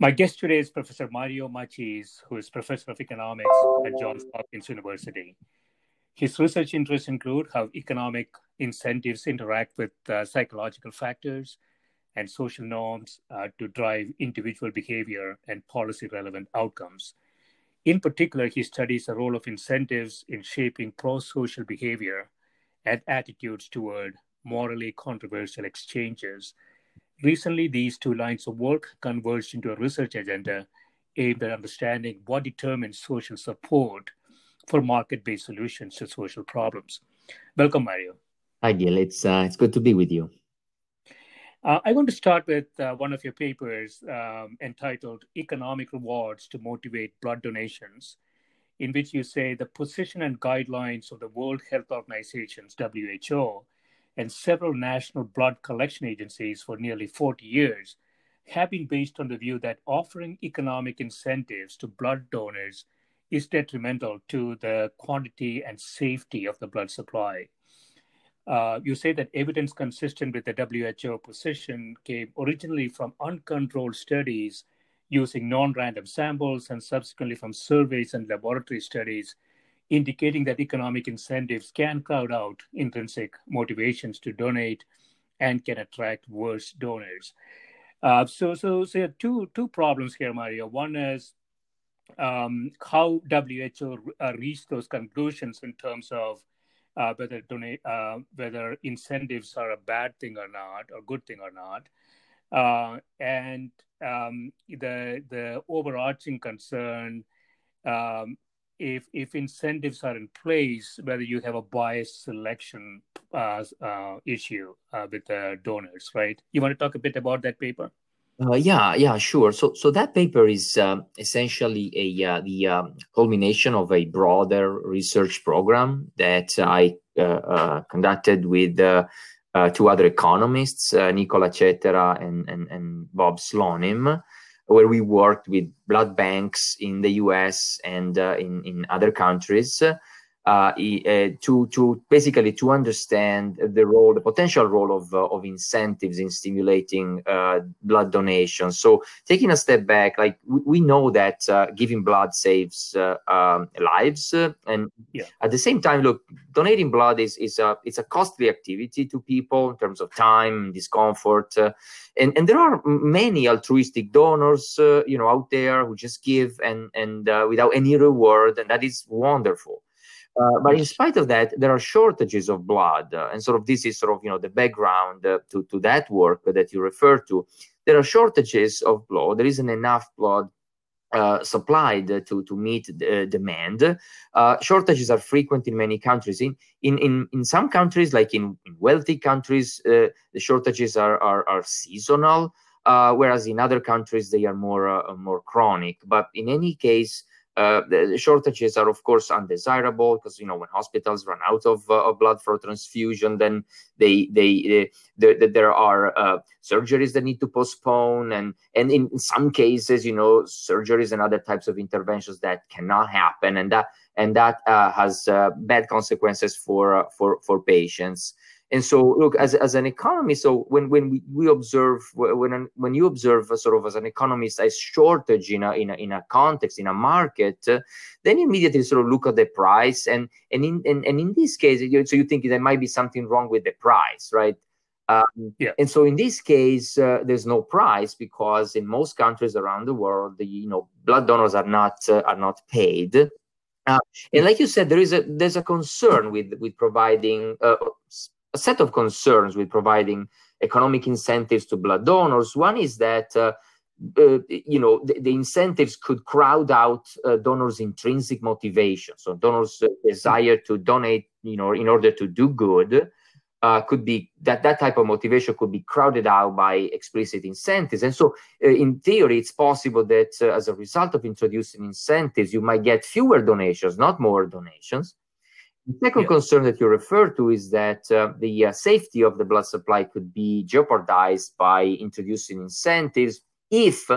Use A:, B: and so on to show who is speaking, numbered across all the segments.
A: My guest today is Professor Mario Macis, who is Professor of Economics at Johns Hopkins University. His research interests include how economic incentives interact with uh, psychological factors and social norms uh, to drive individual behavior and policy relevant outcomes. In particular, he studies the role of incentives in shaping pro social behavior and attitudes toward morally controversial exchanges Recently, these two lines of work converged into a research agenda aimed at understanding what determines social support for market based solutions to social problems. Welcome, Mario.
B: Hi, Gil. It's, uh, it's good to be with you.
A: Uh, I want to start with uh, one of your papers um, entitled Economic Rewards to Motivate Blood Donations, in which you say the position and guidelines of the World Health Organization's WHO and several national blood collection agencies for nearly 40 years have been based on the view that offering economic incentives to blood donors is detrimental to the quantity and safety of the blood supply. Uh, you say that evidence consistent with the WHO position came originally from uncontrolled studies using non random samples and subsequently from surveys and laboratory studies indicating that economic incentives can crowd out intrinsic motivations to donate and can attract worse donors. Uh, so, so, so two two problems here, Mario. One is um, how WHO uh, reached those conclusions in terms of uh, whether donate uh, whether incentives are a bad thing or not, or good thing or not, uh, and um, the the overarching concern um, if if incentives are in place, whether you have a biased selection uh, uh, issue uh, with donors, right? You want to talk a bit about that paper?
B: Uh, yeah, yeah, sure. So, so that paper is um, essentially a uh, the um, culmination of a broader research program that I uh, conducted with two other economists, Nicola Lacetera and, and, and Bob Slonim where we worked with blood banks in the US and uh, in, in other countries uh, uh, to to basically to understand the role, the potential role of uh, of incentives in stimulating uh, blood donation. So taking a step back, like we, we know that uh, giving blood saves uh, um, lives, and yeah. at the same time, look, donating blood is is a it's a costly activity to people in terms of time, discomfort, and and there are many altruistic donors, you know, out there who just give and and without any reward, and that is wonderful. Uh, but in spite of that, there are shortages of blood, uh, and sort of this is sort of you know the background uh, to to that work that you refer to. There are shortages of blood. There isn't enough blood uh, supplied to to meet the demand. Uh, shortages are frequent in many countries. In in in, in some countries, like in, in wealthy countries, uh, the shortages are are, are seasonal, whereas in other countries they are more more chronic. But in any case uh, the shortages are of course undesirable because you know when hospitals run out of, uh, of blood for transfusion then they they, they, there are uh, surgeries that need to postpone and and in some cases you know surgeries and other types of interventions that cannot happen. And that and that uh, has uh, bad consequences for for for patients and so, look, as, as an economist, so when, when we, we observe, when, when you observe sort of as an economist a shortage in a, in a, in a context, in a market, uh, then immediately sort of look at the price. And, and, in, and, and in this case, you, so you think there might be something wrong with the price, right? Um, yeah. And so in this case, uh, there's no price because in most countries around the world, the, you know, blood donors are not uh, are not paid. Uh, and like you said, there is a there's a concern with with providing uh, a set of concerns with providing economic incentives to blood donors. One is that uh, uh, you know the, the, incentives could crowd out uh, donors' intrinsic motivation. So donors' desire to donate, you know, in order to do good, uh, could be that that type of motivation could be crowded out by explicit incentives. And so, uh, in theory, it's possible that uh, as a result of introducing incentives, you might get fewer donations, not more donations. The second yeah. concern that you refer to is that uh, the uh, safety of the blood supply could be jeopardized by introducing incentives if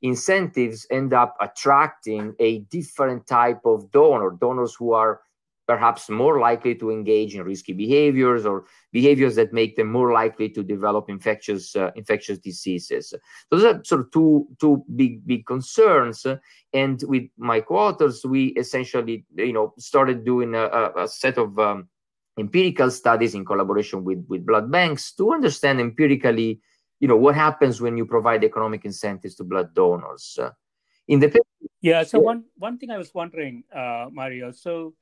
B: incentives end up attracting a different type of donor, donors who are perhaps more likely to engage in risky behaviors or behaviors that make them more likely to develop infectious uh, infectious diseases. Those are sort of two two big big concerns. And with my co-authors, we essentially you know started doing a, a set of um, empirical studies in collaboration with with blood banks to understand empirically you know what happens when you provide economic incentives to blood donors. in the
A: yeah, so one one thing I was wondering, uh, Mario, so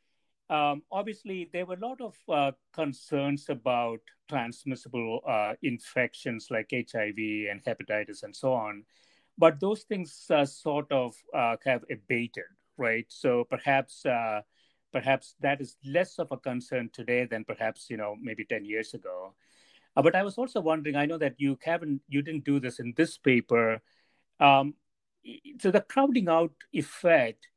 A: um, obviously, there were a lot of uh, concerns about transmissible uh, infections like HIV and hepatitis and so on. But those things uh, sort of uh, have abated, right? So perhaps uh, perhaps that is less of a concern today than perhaps you know maybe 10 years ago. Uh, but I was also wondering, I know that you haven't you didn't do this in this paper. Um, so the crowding out effect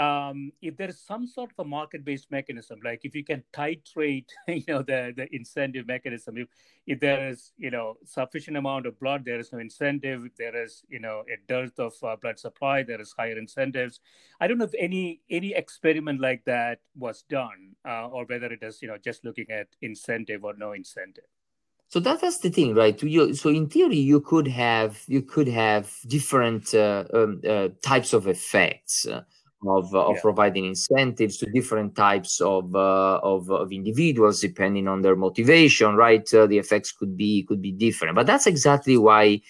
A: um, if there is some sort of a market-based mechanism, like if you can titrate, you know, the the incentive mechanism, if if there is, you know, sufficient amount of blood, there is no incentive. If there is, you know, a dearth of uh, blood supply, there is higher incentives. I don't know if any any experiment like that was done, uh, or whether it is, you know, just looking at incentive or no incentive.
B: So that, that's the thing, right? So in theory, you could have you could have different uh, um, uh, types of effects of, uh, of yeah. providing incentives to different types of, uh, of, of individuals depending on their motivation right? Uh, the effects could be could be different. But that's exactly why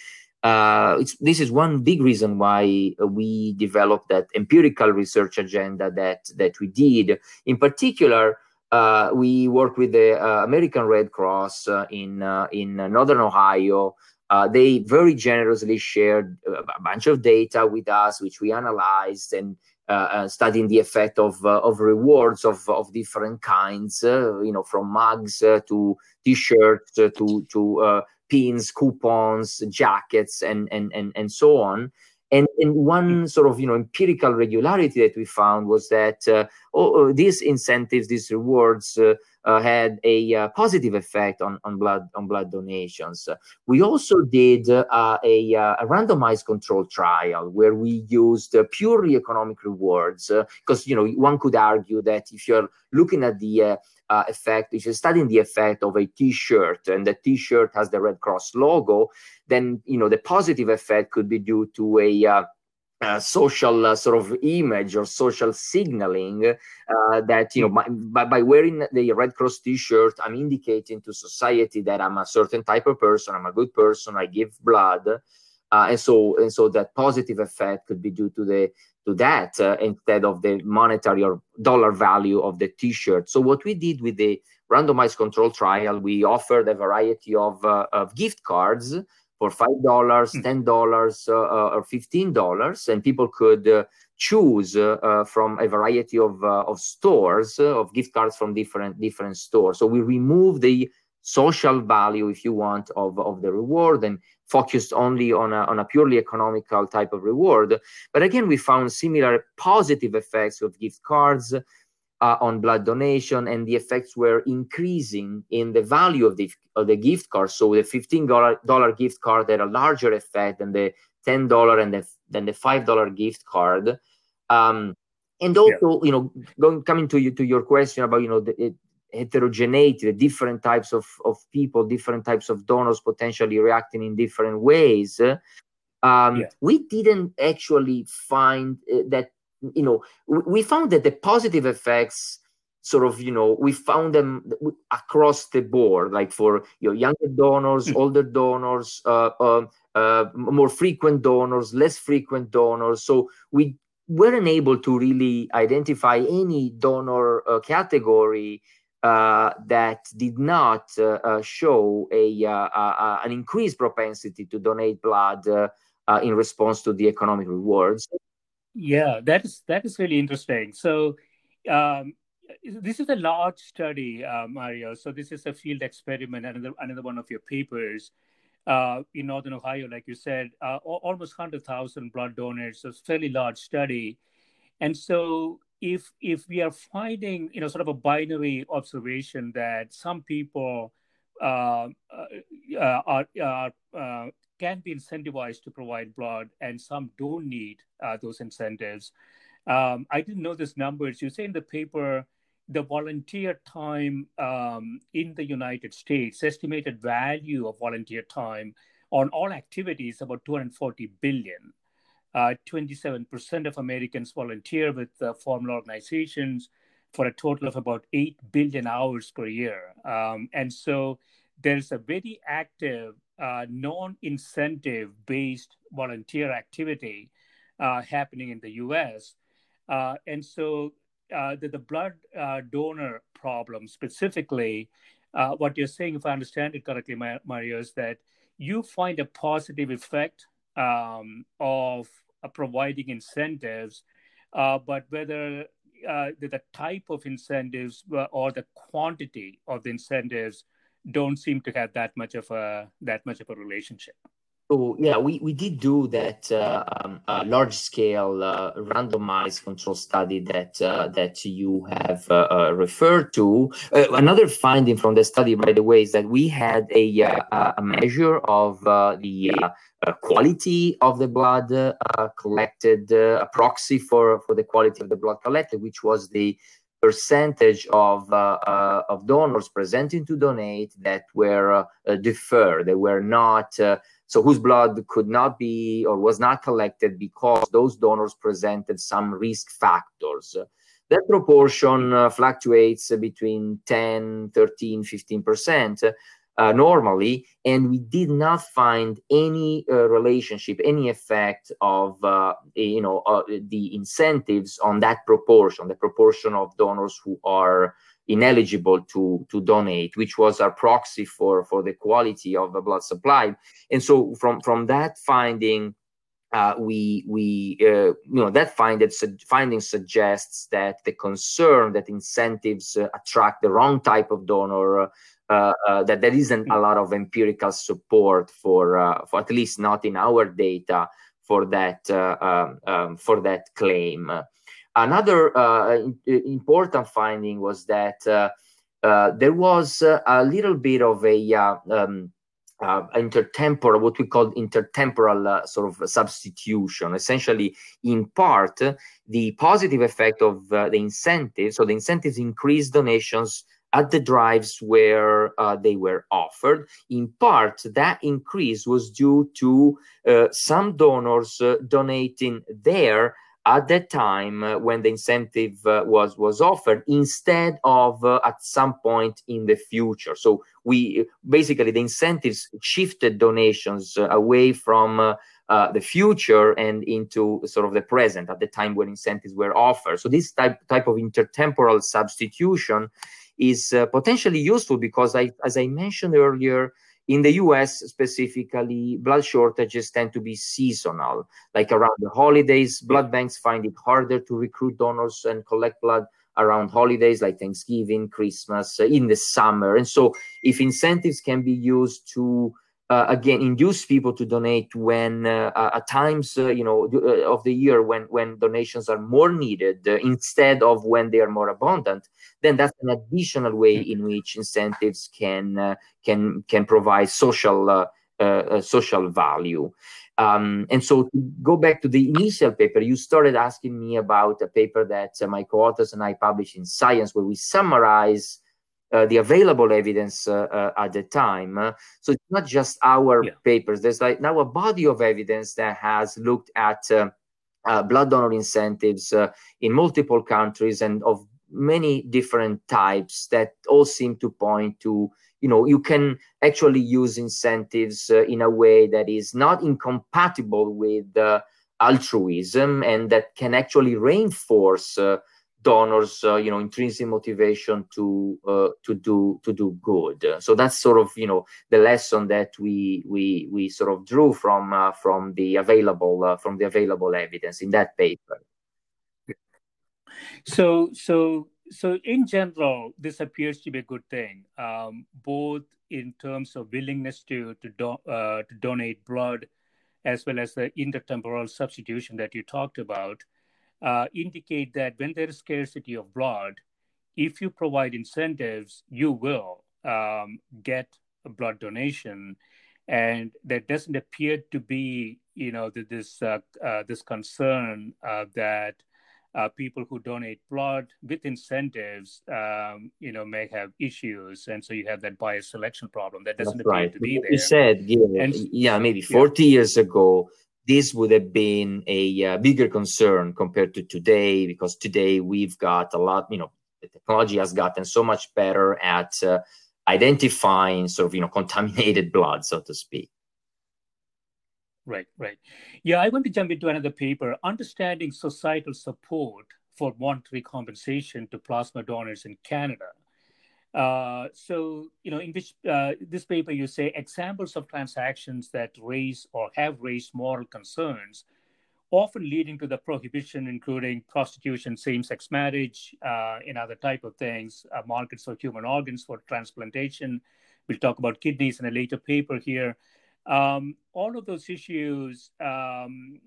B: uh, this is one big reason why we developed that empirical research agenda that that we did. In particular uh, we worked with the uh, American Red Cross in in Northern Ohio. Uh, they very generously shared a bunch of data with us, which we analyzed and studying the effect of uh, of rewards of of different kinds, you know, from mugs to t-shirts to to pins, coupons, jackets, and and and and so on. And, and one sort of you know empirical regularity that we found was that uh, oh, oh these incentives, these rewards, uh, uh, had a uh, positive effect on, on blood on blood donations. We also did uh, a, uh, a, randomized control trial where we used uh, purely economic rewards because you know one could argue that if you're looking at the uh, effect, if you're studying the effect of a T-shirt and the T-shirt has the Red Cross logo, then you know the positive effect could be due to a uh, uh, social uh, sort of image or social signaling uh, that you know by, by wearing the red cross t-shirt i'm indicating to society that i'm a certain type of person i'm a good person i give blood uh, and so and so that positive effect could be due to the to that uh, instead of the monetary or dollar value of the t-shirt. So what we did with the randomized control trial we offered a variety of, uh, of gift cards for five dollars, hmm. ten dollars, uh, uh, or fifteen dollars, and people could uh, choose from a variety of of stores of gift cards from different different stores. So we remove the social value, if you want, of of the reward and focused only on a, on a purely economical type of reward. But again, we found similar positive effects of gift cards uh, on blood donation, and the effects were increasing in the value of the of the gift card. So the fifteen dollar gift card had a larger effect than the ten dollar and the than the five dollar gift card. Um, and also, yeah. you know, going coming to you to your question about you know the it, heterogeneity, the different types of, of people, different types of donors potentially reacting in different ways. Um, yeah. We didn't actually find uh, that you know we found that the positive effects sort of you know we found them across the board like for you know younger donors mm-hmm. older donors uh, uh, uh, more frequent donors less frequent donors so we weren't able to really identify any donor uh, category uh, that did not uh, show a an increased propensity to donate blood in response to the economic rewards
A: yeah, that is that is really interesting. So, um, this is a large study, uh, Mario. So this is a field experiment. Another another one of your papers uh, in Northern Ohio, like you said, uh, almost hundred thousand blood donors. So fairly large study. And so, if if we are finding, you know, sort of a binary observation that some people uh, uh, uh, are, are can be incentivized to provide blood, and some don't need uh, those incentives. Um, I didn't know these numbers. You say in the paper the volunteer time um, in the United States, estimated value of volunteer time on all activities about 240 billion. Uh, 27% of Americans volunteer with uh, formal organizations for a total of about 8 billion hours per year. Um, and so there's a very active uh, non-incentive based volunteer activity uh, happening in the US. Uh, and so uh, the, the, blood uh, donor problem specifically, uh, what you're saying, if I understand it correctly, Mario, is that you find a positive effect um, of providing incentives, but whether the, the, type of incentives or the quantity of the incentives don't seem to have that much of a that much of a relationship.
B: So yeah, we, we did do that uh, um, large scale uh, randomized control study that uh, that you have uh, uh, referred to. Uh, another finding from the study, by the way, is that we had a, a measure of the quality of the blood collected, a proxy for for the quality of the blood collected, which was the percentage of uh, uh, of donors presenting to donate that were uh, deferred. They were not so whose blood could not be or was not collected because those donors presented some risk factors. That proportion fluctuates between 10, 13, 15 percent uh, normally, and we did not find any uh, relationship, any effect of uh, you know uh, the incentives on that proportion, the proportion of donors who are ineligible to to donate, which was our proxy for for the quality of the blood supply. And so from from that finding. Uh, we we uh, you know that finding finding suggests that the concern that incentives attract the wrong type of donor uh, uh, that there isn't a lot of empirical support for, uh, for at least not in our data for that um, um, for that claim. Another important finding was that there was a little bit of a um, uh, intertemporal, what we call intertemporal uh, sort of substitution. Essentially, in part, the positive effect of uh, the incentives, so the incentives increase donations at the drives where uh, they were offered. In part, that increase was due to uh, some donors uh, donating there at that time uh, when the incentive uh, was was offered instead of uh, at some point in the future so we basically the incentives shifted donations away from uh, the future and into sort of the present at the time when incentives were offered. So this type type of intertemporal substitution is uh, potentially useful because, I, as I mentioned earlier, in the US specifically, blood shortages tend to be seasonal. Like around the holidays, blood banks find it harder to recruit donors and collect blood around holidays like Thanksgiving, Christmas, uh, in the summer. And so, if incentives can be used to uh, again induce people to donate when uh, at times uh, you know uh, of the year when when donations are more needed uh, instead of when they are more abundant then that's an additional way hmm. in which incentives can uh, can can provide social social value um, and so to go back to the initial paper, you started asking me about a paper that uh, my co-authors and I published in Science, where we summarize uh, the available evidence uh, uh, at the time. so it's not just our yeah. papers. There's like now a body of evidence that has looked at uh, blood donor incentives uh, in multiple countries and of many different types that all seem to point to you know you can actually use incentives uh, in a way that is not incompatible with altruism and that can actually reinforce donors uh, you know intrinsic motivation to uh, to do to do good. So that's sort of you know the lesson that we we we sort of drew from uh, from the available uh, from the available evidence in that paper.
A: So so so in general this appears to be a good thing um, both in terms of willingness to to, do, uh, to donate blood as well as the intertemporal substitution that you talked about uh, indicate that when there is scarcity of blood, if you provide incentives, you will um, get a blood donation, and there doesn't appear to be, you know, this uh, uh, this concern uh, that uh, people who donate blood with incentives, um, you know, may have issues, and so you have that bias selection problem that doesn't That's appear right. to be there.
B: You said, yeah, and, yeah maybe 40 yeah. years ago, this would have been a uh, bigger concern compared to today because today we've got a lot you know the technology has gotten so much better at uh, identifying sort of you know contaminated blood so to speak.
A: Right right. Yeah i want to jump into another paper understanding societal support for monetary compensation to plasma donors in canada uh, so, you know, in which uh, this paper you say examples of transactions that raise or have raised moral concerns, often leading to the prohibition, including prostitution, same-sex marriage, uh, and other type of things, uh, markets for human organs for transplantation. We'll talk about kidneys in a later paper here. Um, all of those issues. Um,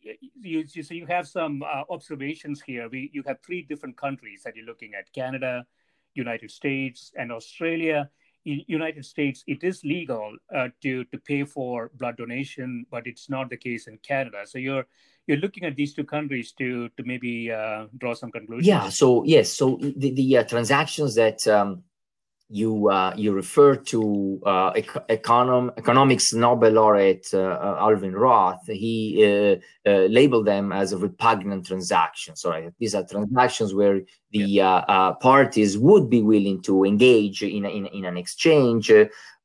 A: you, you, so you have some uh, observations here. We, you have three different countries that you're looking at: Canada, United States and Australia. In United States, it is legal uh, to to pay for blood donation, but it's not the case in Canada. So you're you're looking at these two countries to to maybe uh, draw some conclusions.
B: Yeah. So yes. So the the uh, transactions that um, you uh, you refer to uh, econom- economics Nobel laureate uh, uh Alvin Roth. He uh, uh, labeled them as a repugnant transactions. So right? these are transactions where the yeah. parties would be willing to engage in, in, in an exchange,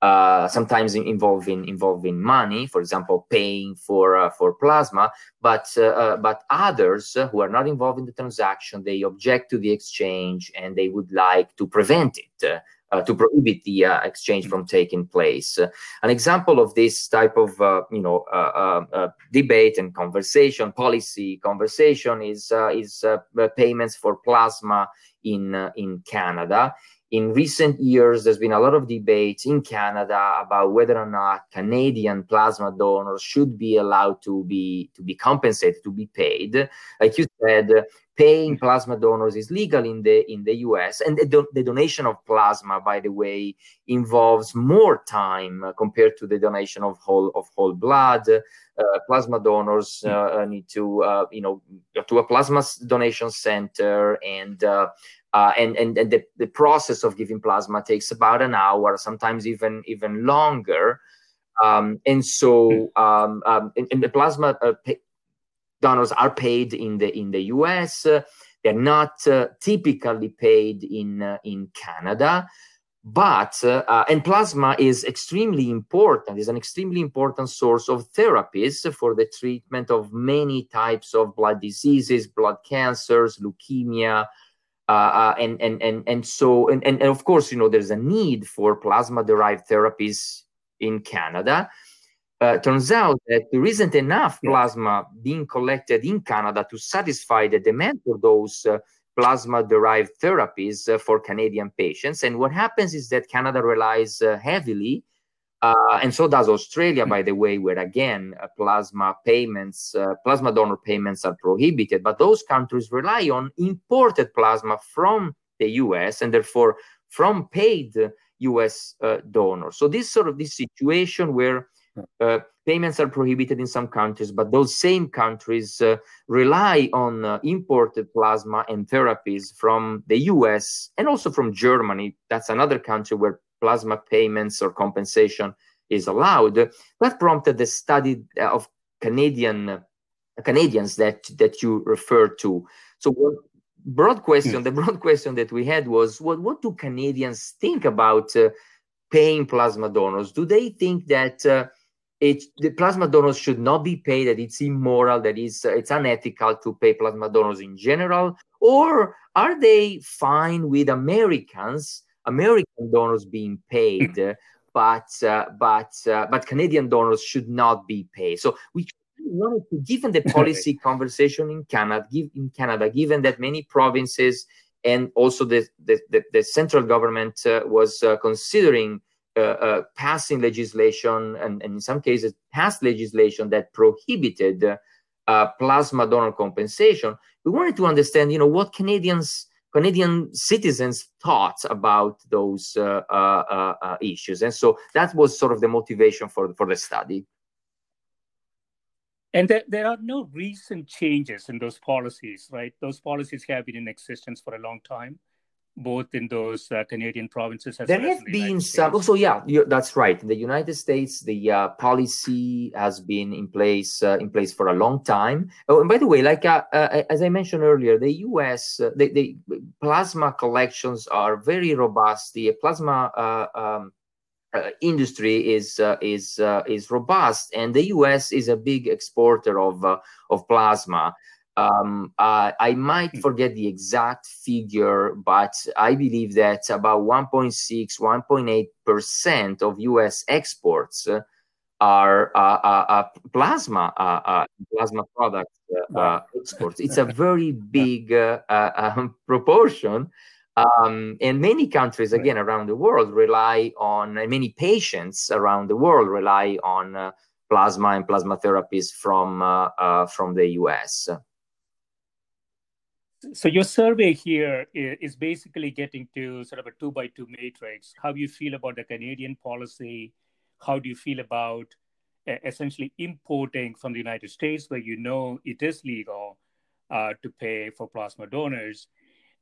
B: sometimes involving involving money, for example, paying for for plasma. But but others who are not involved in the transaction, they object to the exchange and they would like to prevent it uh, to prohibit the uh, exchange from taking place. Uh, an example of this type of uh, you know uh, uh, debate and conversation, policy conversation, is is payments for plasma in in Canada. In recent years, there's been a lot of debate in Canada about whether or not Canadian plasma donors should be allowed to be to be compensated, to be paid. Like you said, paying plasma donors is legal in the in the US, and the, the donation of plasma, by the way, involves more time uh, compared to the donation of whole of whole blood. Uh, plasma donors uh, uh need to uh, you know to a plasma donation center and. Uh, and and, and the, the process of giving plasma takes about an hour, sometimes even even longer. Um, and so um, um, and, and, the plasma uh, donors are paid in the in the US. they're not uh, typically paid in uh, in Canada, but uh, uh, and plasma is extremely important. is an extremely important source of therapies for the treatment of many types of blood diseases, blood cancers, leukemia. Uh, and, and and and so and, and of course you know there's a need for plasma derived therapies in Canada uh, turns out that there isn't enough plasma being collected in Canada to satisfy the demand for those uh, plasma derived therapies uh, for Canadian patients. And what happens is that Canada relies uh, heavily Uh, and so does Australia, by the way, where again uh, plasma payments, uh, plasma donor payments are prohibited. But those countries rely on imported plasma from the US and therefore from paid US uh, donors. So this sort of this situation where uh, payments are prohibited in some countries, but those same countries uh, rely on imported plasma and therapies from the US and also from Germany. That's another country where plasma payments or compensation is allowed, that prompted the study of Canadian Canadians that that you referred to. So broad question, hmm. the broad question that we had was what what do Canadians think about uh, paying plasma donors? Do they think that uh, it, the plasma donors should not be paid, that it's immoral, that it's, uh, it's unethical to pay plasma donors in general? Or are they fine with Americans American donors being paid, hmm. but uh, but uh, but Canadian donors should not be paid. So we wanted to, given the policy conversation in Canada, give, in Canada, given that many provinces and also the the, the, the central government uh, was uh, considering. Uh, uh, passing legislation and, and, in some cases passed legislation that prohibited plasma donor compensation. We wanted to understand, you know, what Canadians Canadian citizens thoughts about those uh, uh, uh, issues. And so that was sort of the motivation for, for the study.
A: And there, there are no recent changes in those policies, right? Those policies have been in existence for a long time both in those uh, Canadian provinces.
B: there well have been some. So yeah, that's right. In the United States, the uh, policy has been in place uh, in place for a long time. Oh, and by the way, like uh, uh, as I mentioned earlier, the U.S. Uh, the, the, plasma collections are very robust. The plasma um, industry is is is robust, and the U.S. is a big exporter of of plasma. Um, uh, I might hmm. forget the exact figure, but I believe that about 1.6, 1.8% of US exports are uh, uh, uh plasma uh, uh, plasma product exports. It's a very big um, proportion. Um, and many countries, again, around the world rely on, many patients around the world rely on plasma and plasma therapies from, from the US.
A: So your survey here is basically getting to sort of a two by two matrix. How do you feel about the Canadian policy? How do you feel about essentially importing from the United States, where you know it is legal uh, to pay for plasma donors?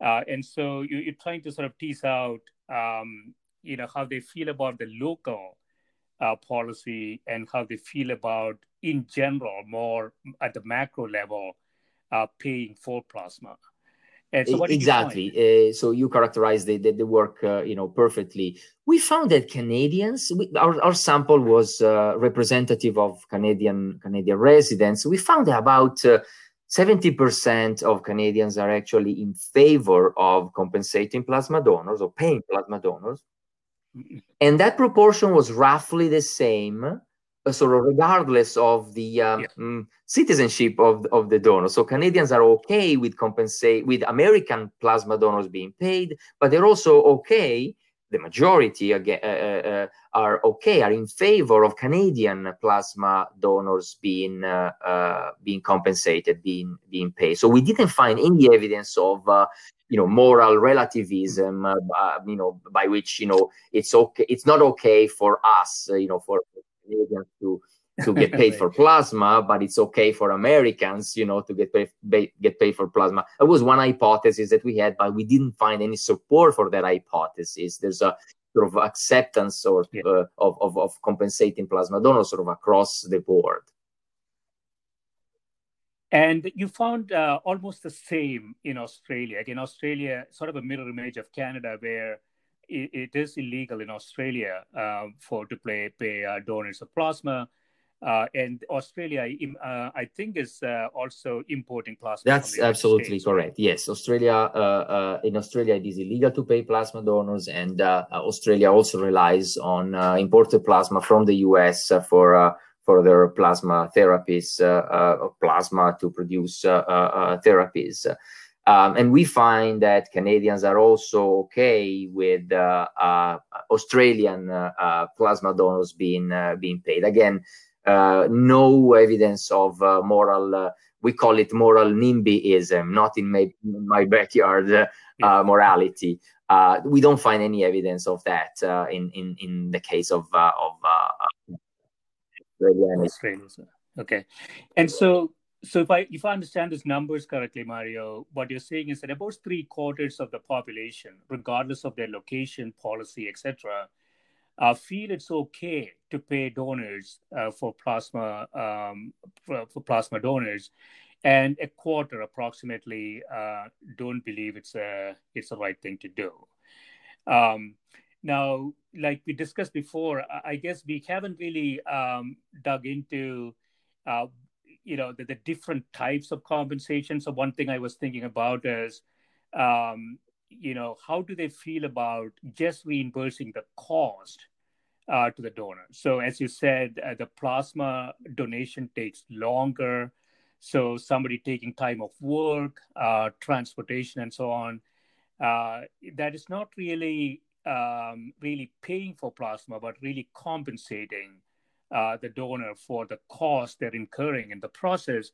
A: Uh, and so you, are trying to sort of tease out, um, you know, how they feel about the local uh, policy and how they feel about, in general, more at the macro level, uh, paying for plasma.
B: And so exactly. Uh, so you characterize the, the, the work, uh, you know, perfectly. We found that Canadians, we, our, our sample was uh, representative of Canadian Canadian residents. We found that about uh, seventy percent of Canadians are actually in favor of compensating plasma donors or paying plasma donors, and that proportion was roughly the same sort of regardless of the um, yeah. um, citizenship of, of the donor. So Canadians are okay with compensate with American plasma donors being paid, but they're also okay. The majority again, uh, uh, uh, are okay, are in favor of Canadian plasma donors being uh, uh, being compensated, being being paid. So we didn't find any evidence of you know moral relativism uh, you know by which you know it's okay it's not okay for us uh, you know for Canadians to to get paid for plasma, but it's okay for Americans, you know, to get paid get paid for plasma. It was one hypothesis that we had, but we didn't find any support for that hypothesis. There's a sort of acceptance or yeah. uh, of, of of compensating plasma donors sort of across the board.
A: And you found uh, almost the same in Australia. Again, Australia, sort of a mirror image of Canada, where it, it is illegal in Australia uh, for to play, pay uh, donors of plasma. Uh, and Australia, uh, I think, is uh, also importing plasma.
B: That's absolutely States, correct. Yes, Australia. Uh, in Australia, it is illegal to pay plasma donors, and Australia also relies on imported plasma from the U.S. for for their plasma therapies, plasma to produce therapies. Um, and we find that Canadians are also okay with uh, uh, Australian uh, uh plasma donors being uh, being paid. Again, uh, no evidence of moral. we call it moral NIMBYism, not in my, in my backyard morality. we don't find any evidence of that in, in in the case of of
A: Australian. Okay, and so so if I if I understand these numbers correctly, Mario, what you're saying is that about three quarters of the population, regardless of their location, policy, etc., uh, feel it's okay to pay donors uh, for plasma um, for, for, plasma donors, and a quarter approximately uh, don't believe it's a it's the right thing to do. Um, now, like we discussed before, I guess we haven't really um, dug into uh, you know the, the different types of compensation so one thing i was thinking about is um, you know how do they feel about just reimbursing the cost uh, to the donor? So as you said uh, the plasma donation takes longer. So somebody taking time off work uh, transportation and so on uh, that is not really um, really paying for plasma but really compensating uh, the donor for the cost they're incurring in the process.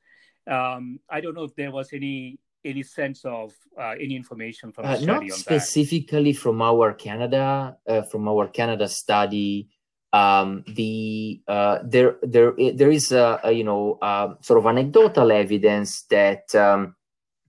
A: Um, I don't know if there was any any sense of uh, any information from uh,
B: not specifically that. from our Canada uh, from our Canada study. Um, the uh, there there there is a, a you know sort of anecdotal evidence that um,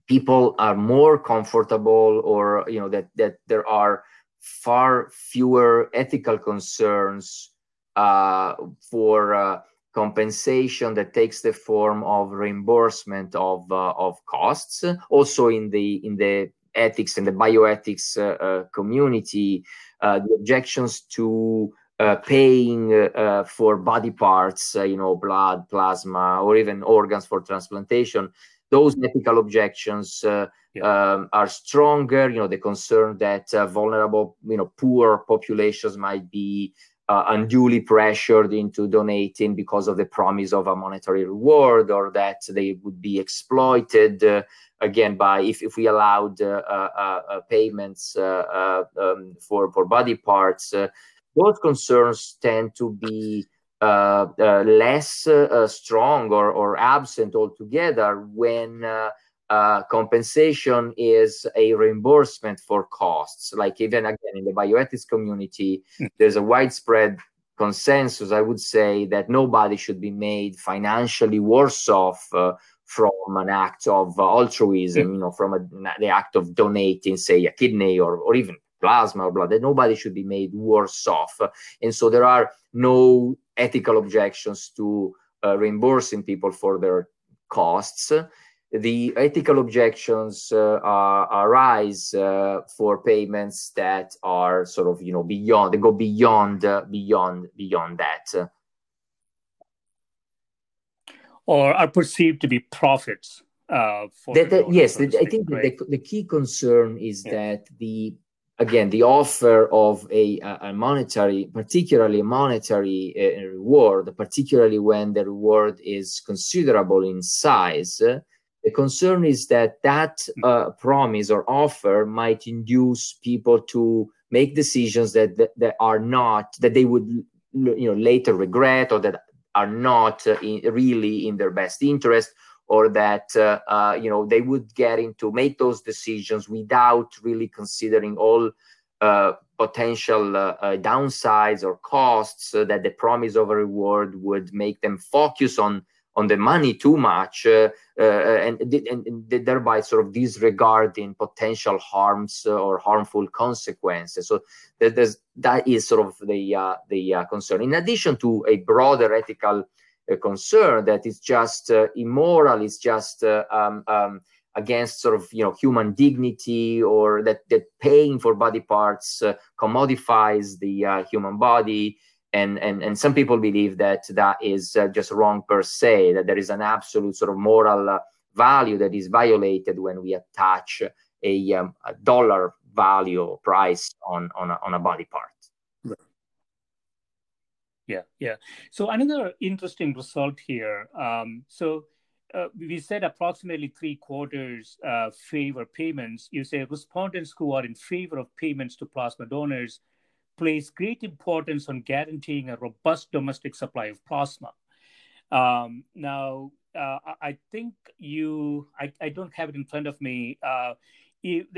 B: people are more comfortable or you know that that there are far fewer ethical concerns uh, for uh, compensation that takes the form of reimbursement of uh, of costs. Also in the in the ethics and the bioethics community, the objections to uh, paying uh, for body parts, uh, you know, blood, plasma, or even organs for transplantation. Those ethical objections yeah. um, are stronger. You know, the concern that vulnerable, you know, poor populations might be uh, unduly pressured into donating because of the promise of a monetary reward or that they would be exploited uh, again by if, if we allowed uh, uh, uh payments uh, um, for for body parts those concerns tend to be less strong or, or absent altogether when uh, compensation is a reimbursement for costs. Like even again in the bioethics community, mm. there's a widespread consensus, I would say, that nobody should be made financially worse off uh, from an act of uh, altruism, mm. you know, from a, the act of donating, say, a kidney or, or even plasma or blood, that nobody should be made worse off. And so there are no ethical objections to uh, reimbursing people for their costs the ethical objections uh, arise uh, for payments that are sort of you know beyond they go beyond uh, beyond beyond that
A: or are perceived to be profits uh,
B: that, that, yes the, i think right? the, the key concern is yeah. that the again the offer of a, a monetary particularly monetary uh, reward particularly when the reward is considerable in size the concern is that that uh, promise or offer might induce people to make decisions that, that, that are not that they would you know later regret or that are not uh, in, really in their best interest or that uh, uh, you know they would get into make those decisions without really considering all uh, potential uh, uh, downsides or costs that the promise of a reward would make them focus on on the money too much uh, uh, and, and, and, thereby sort of disregarding potential harms uh, or harmful consequences. So there's, that is sort of the, uh, the uh, concern. In addition to a broader ethical uh, concern that is just immoral, it's just um, um, against sort of you know human dignity or that that paying for body parts commodifies the human body and and and some people believe that that is uh, just wrong per se that there is an absolute sort of moral uh, value that is violated when we attach a, um, a dollar value or price on on a, on a body part.
A: Yeah yeah. So another interesting result here um, so uh, we said approximately three quarters uh, favor payments. You say respondents who are in favor of payments to plasma donors place great importance on guaranteeing a robust domestic supply of plasma. Um, now, uh, I think you, I, I, don't have it in front of me. Uh,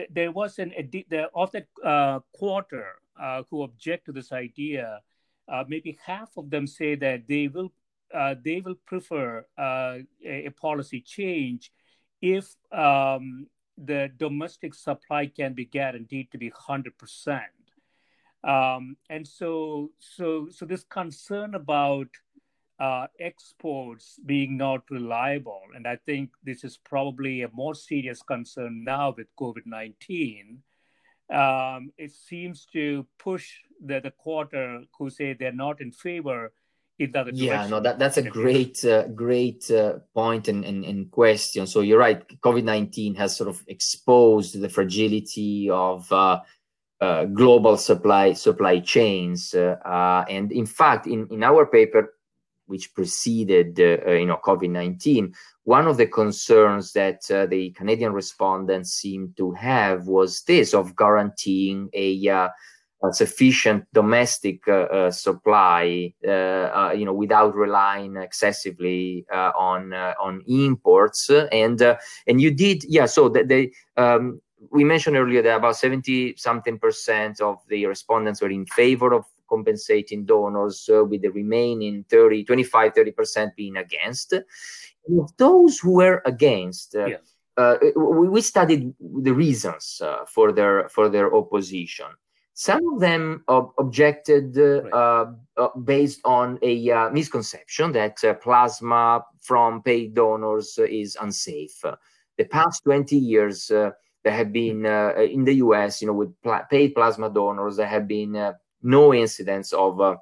A: there was an the, of that uh, quarter uh, who object to this idea. Uh, maybe half of them say that they will uh, they will prefer a, a, policy change if um, the domestic supply can be guaranteed to be hundred percent. Um, and so, so, so this concern about uh, exports being not reliable. And I think this is probably a more serious concern now with COVID 19. Um, it seems to push the, the quarter who say they're not in favor in the other
B: yeah, no, that, that's a great, uh, great uh, point and, and, and question. So you're right. COVID 19 has sort of exposed the fragility of uh, uh, global supply supply chains. Uh, uh, and in fact, in, in our paper, which preceded uh, uh, you know COVID-19, one of the concerns that uh, the Canadian respondents seemed to have was this of guaranteeing a, sufficient domestic supply, you know, without relying excessively on on imports. And and you did, yeah. So the, the um, we mentioned earlier that about 70 something percent of the respondents were in favor of compensating donors uh, with the remaining 30 25 30% being against and of those who were against uh, yeah. uh, we, we, studied the reasons uh, for their for their opposition some of them ob- objected uh, right. Uh, based on a misconception that plasma from paid donors is unsafe the past 20 years there have been in the US, you know, with pl- paid plasma donors, there have been no incidence of uh,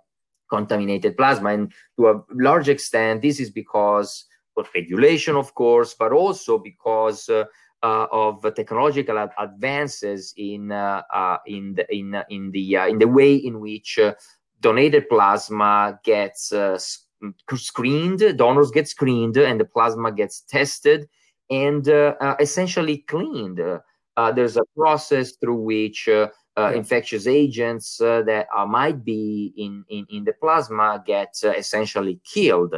B: contaminated plasma. And to a large extent, this is because of regulation, of course, but also because uh, uh, of technological ad- advances in uh, uh, in the in in the uh, in the way in which donated plasma gets screened, donors get screened, and the plasma gets tested and essentially cleaned. there's a process through which uh, infectious agents uh, that uh, might be in, in, in the plasma get uh, essentially killed.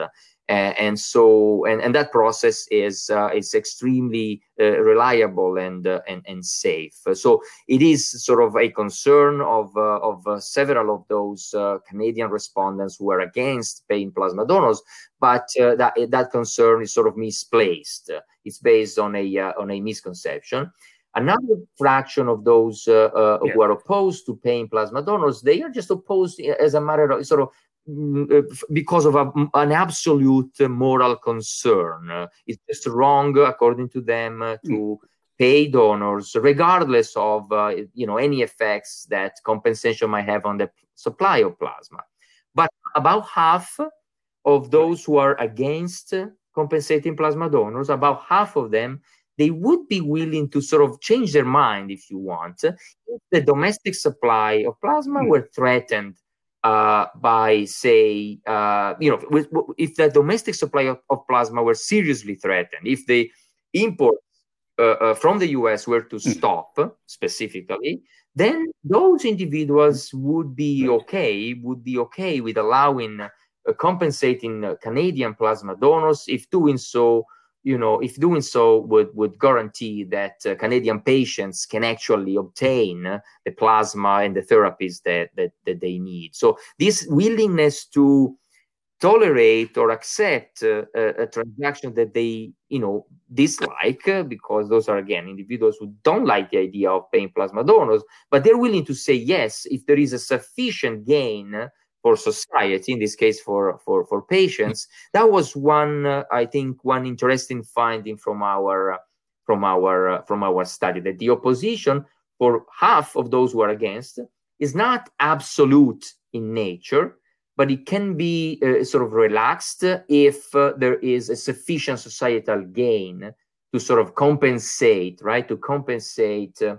B: And so, and, and that process is uh, is extremely uh, reliable and and and safe. So it is sort of a concern of of several of those Canadian respondents who are against paying plasma donors, but that that concern is sort of misplaced. It's based on a on a misconception. Another fraction of those uh, uh, yeah. who are opposed to paying plasma donors, they are just opposed as a matter of sort of uh, because of a, an absolute moral concern. it's just wrong, according to them, uh, to mm. pay donors, regardless of uh, you know any effects that compensation might have on the supply of plasma. But about half of those who are against compensating plasma donors, about half of them they would be willing to sort of change their mind, if you want, if the domestic supply of plasma hmm. were threatened uh, by, say, uh, you know, if the domestic supply of, of, plasma were seriously threatened, if the imports uh, uh from the US were to hmm. stop specifically, then those individuals would be okay, would be okay with allowing uh, compensating Canadian plasma donors if doing so you know, if doing so would, would guarantee that uh, Canadian patients can actually obtain the plasma and the therapies that, that, that they need. So this willingness to tolerate or accept uh, a, a, transaction that they, you know, dislike, uh, because those are, again, individuals who don't like the idea of paying plasma donors, but they're willing to say yes if there is a sufficient gain for society, in this case for for for patients. That was one, uh, I think, one interesting finding from our uh, from our uh, from our study that the opposition for half of those who are against is not absolute in nature, but it can be uh, sort of relaxed if uh, there is a sufficient societal gain to sort of compensate, right? To compensate uh,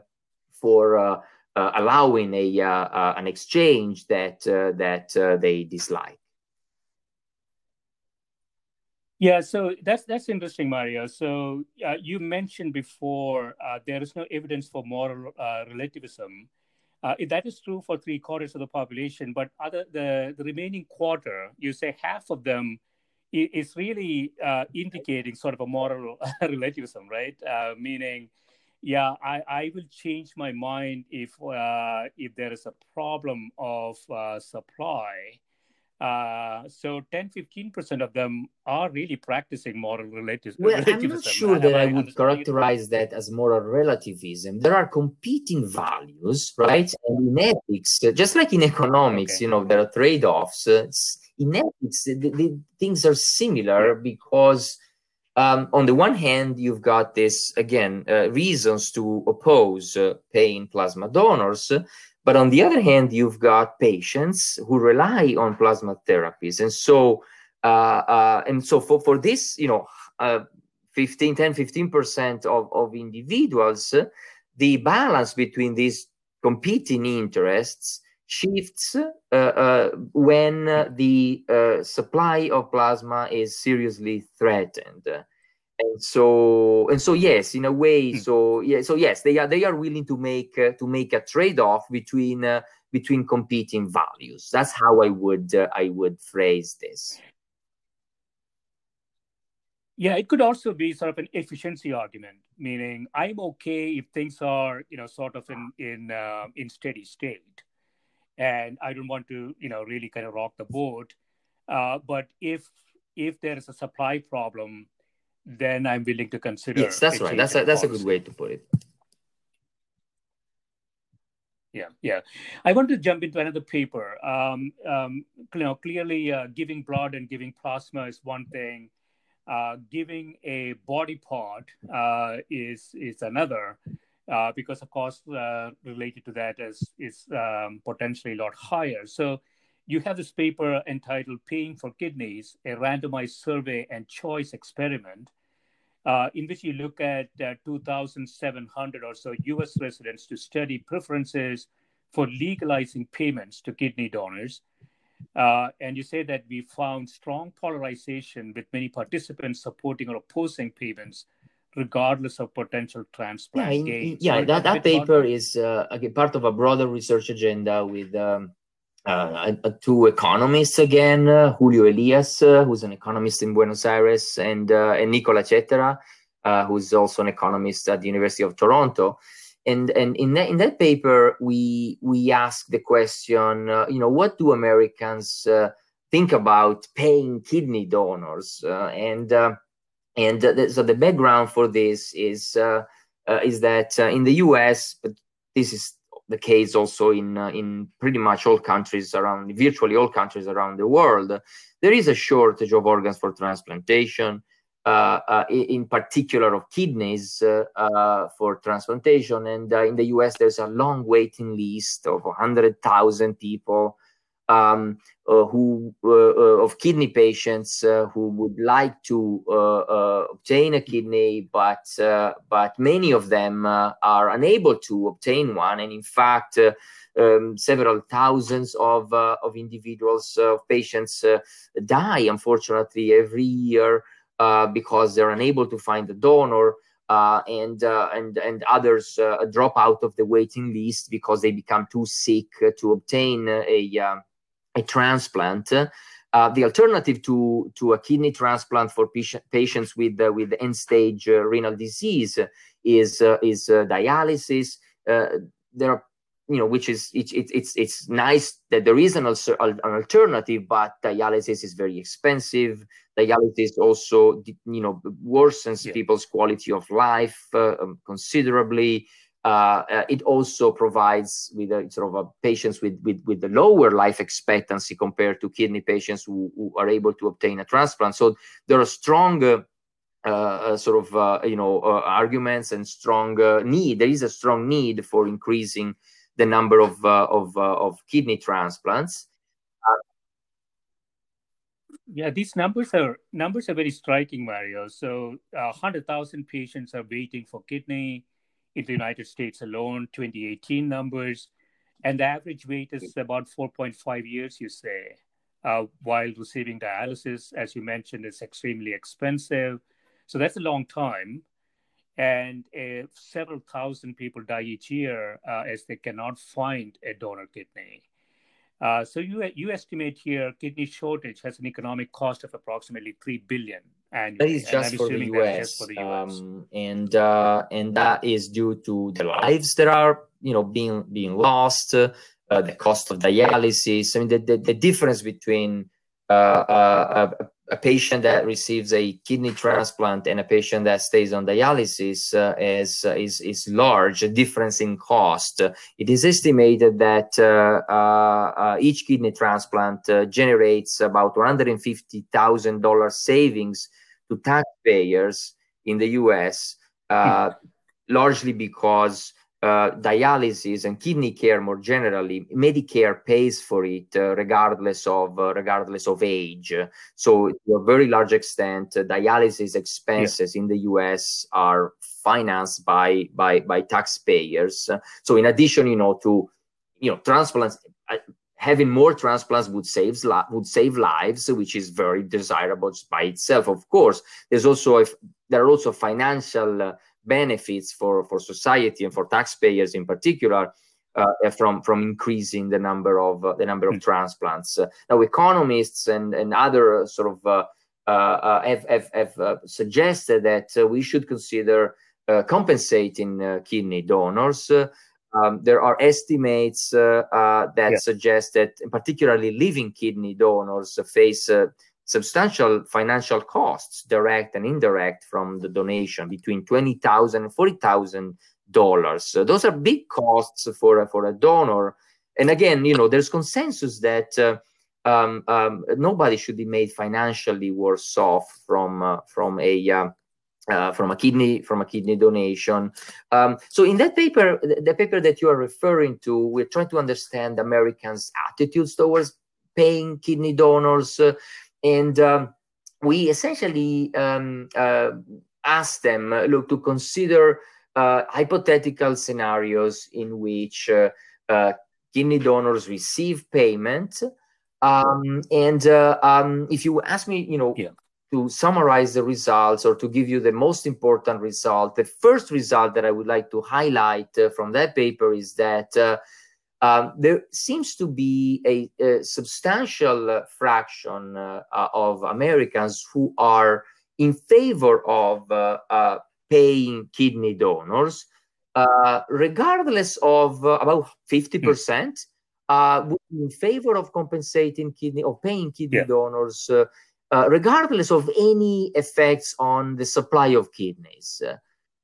B: for allowing a uh, uh, an exchange that that they dislike.
A: Yeah, so that's that's interesting, Mario. So uh, you mentioned before uh, there is no evidence for moral uh, relativism. Uh, that is true for three quarters of the population, but other the, the remaining quarter, you say half of them is really uh, indicating sort of a moral relativism, right? Uh, meaning, yeah, I, I will change my mind if if there is a problem of supply uh, so 10 15% of them are really practicing moral relativism.
B: Well, I'm not sure that I, I would characterize that as moral relativism. There are competing values, right? And in ethics, just like in economics, okay. you know, there are trade offs. in ethics, the, the, things are similar because. Um, on the one hand, you've got this again uh, reasons to oppose uh, paying plasma donors, but on the other hand, you've got patients who rely on plasma therapies. And so, uh, uh, and so for, for this, you know, uh, 15, 10, 15% of, of individuals, the balance between these competing interests shifts uh, uh, when the uh, supply of plasma is seriously threatened. And so and so yes in a way hmm. so yeah so yes they are they are willing to make uh, to make a trade-off between uh, between competing values. That's how i would uh, i would phrase this.
A: Yeah it could also be sort of an efficiency argument meaning i'm okay if things are you know sort of in in uh, in steady state and i don't want to you know really kind of rock the boat uh, but if if there is a supply problem then I'm willing to consider.
B: Yes, that's right. That's a, that's a good way to put it.
A: Yeah, yeah. I want to jump into another paper. Um, um, you know, clearly, uh, giving blood and giving plasma is one thing. Uh, giving a body part uh, is is another, uh, because the cost uh, related to that is is um, potentially a lot higher. So, you have this paper entitled Paying for Kidneys, a randomized survey and choice experiment, uh, in which you look at uh, 2,700 or so US residents to study preferences for legalizing payments to kidney donors. Uh, and you say that we found strong polarization with many participants supporting or opposing payments regardless of potential transplant
B: yeah,
A: gains.
B: Yeah, that, that paper is uh, part of a broader research agenda with um, uh, two economists again, uh, Julio Elias, uh, who's an economist in Buenos Aires, and, uh, and Nicola Lacetera, uh, who's also an economist at the University of Toronto. And, and in, that, in that paper, we, we ask the question, uh, you know, what do Americans think about paying kidney donors? and and so the background for this is, is that in the US, but this is the case also in uh, in pretty much all countries around virtually all countries around the world there is a shortage of organs for transplantation uh, uh, in particular of kidneys uh, uh, for transplantation. And uh, in the US there's a long waiting list of 100,000 people um, uh, who uh, uh, of kidney patients who would like to obtain a kidney, but but many of them are unable to obtain one, and in fact. Um, several thousands of uh, of individuals of uh, patients uh, die unfortunately every year because they're unable to find a donor and and and others drop out of the waiting list because they become too sick to obtain a a transplant. Uh, the alternative to, to a kidney transplant for patients with uh, with end stage uh, renal disease is uh, is uh, dialysis. Uh, there are you know which is it's it's it's nice that there is an, also an alternative, but dialysis is very expensive. Dialysis also you know worsens yeah. people's quality of life um, considerably. Uh, uh, it also provides with a sort of a patients with, with, with the lower life expectancy compared to kidney patients who, who are able to obtain a transplant. So there are strong uh, uh sort of uh, you know arguments and strong need. There is a strong need for increasing the number of of of kidney transplants.
A: Yeah, these numbers are numbers are very striking, Mario. So, hundred thousand patients are waiting for kidney in the United States alone, 2018 numbers, and the average wait is about 4.5 years, you say. uh, while receiving dialysis. As you mentioned, it's extremely expensive. So that's a long time. And uh, several thousand people die each year uh, as they cannot find a donor kidney. Uh, so you you estimate here kidney shortage has an economic cost of approximately three billion annually.
B: That is just, for the, US, for the US. Um, and uh, and that is due to the lives that are you know being being lost, uh, the cost of dialysis. I mean the the, the difference between uh, uh, a, a patient that receives a kidney transplant and a patient that stays on dialysis uh, is, uh, is, is large, a difference in cost. It is estimated that uh, each kidney transplant uh, generates about $150,000 savings to taxpayers in the US, mm. largely because uh, dialysis and kidney care more generally, Medicare pays for it uh, regardless of uh, regardless of age. So, to a very large extent, uh, dialysis expenses yeah. in the U.S. are financed by by by taxpayers. So, in addition, you know, to you know transplants. Uh, having more transplants would save would save lives, which is very desirable by itself. Of course, there's also if there are also financial benefits for, for society and for taxpayers in particular uh, from from increasing the number of uh, the number of mm. transplants. Uh, now, economists and and other sort of uh, uh, uh, have have, have suggested that we should consider compensating kidney donors. Um, there are estimates that yeah. suggest that, particularly living kidney donors, face substantial financial costs, direct and indirect, from the donation between $20,000 and $40,000. those are big costs for, for a donor. And again, you know, there's consensus that uh, um, um, nobody should be made financially worse off from, uh, from a uh, from a kidney from a kidney donation. Um, so in that paper, the paper that you are referring to, we're trying to understand Americans' attitudes towards paying kidney donors. Uh, and um, we essentially um, uh, asked them, uh, look, to consider uh, hypothetical scenarios in which uh, kidney donors receive payment. Um, and uh, um, if you ask me, you know, yeah. To summarize the results or to give you the most important result, the first result that I would like to highlight from that paper is that um, there seems to be a, a substantial uh, fraction uh, uh, of Americans who are in favor of uh, uh paying kidney donors, uh, regardless of about 50%. Mm. in favor of compensating kidney or paying kidney yeah. donors, regardless of any effects on the supply of kidneys.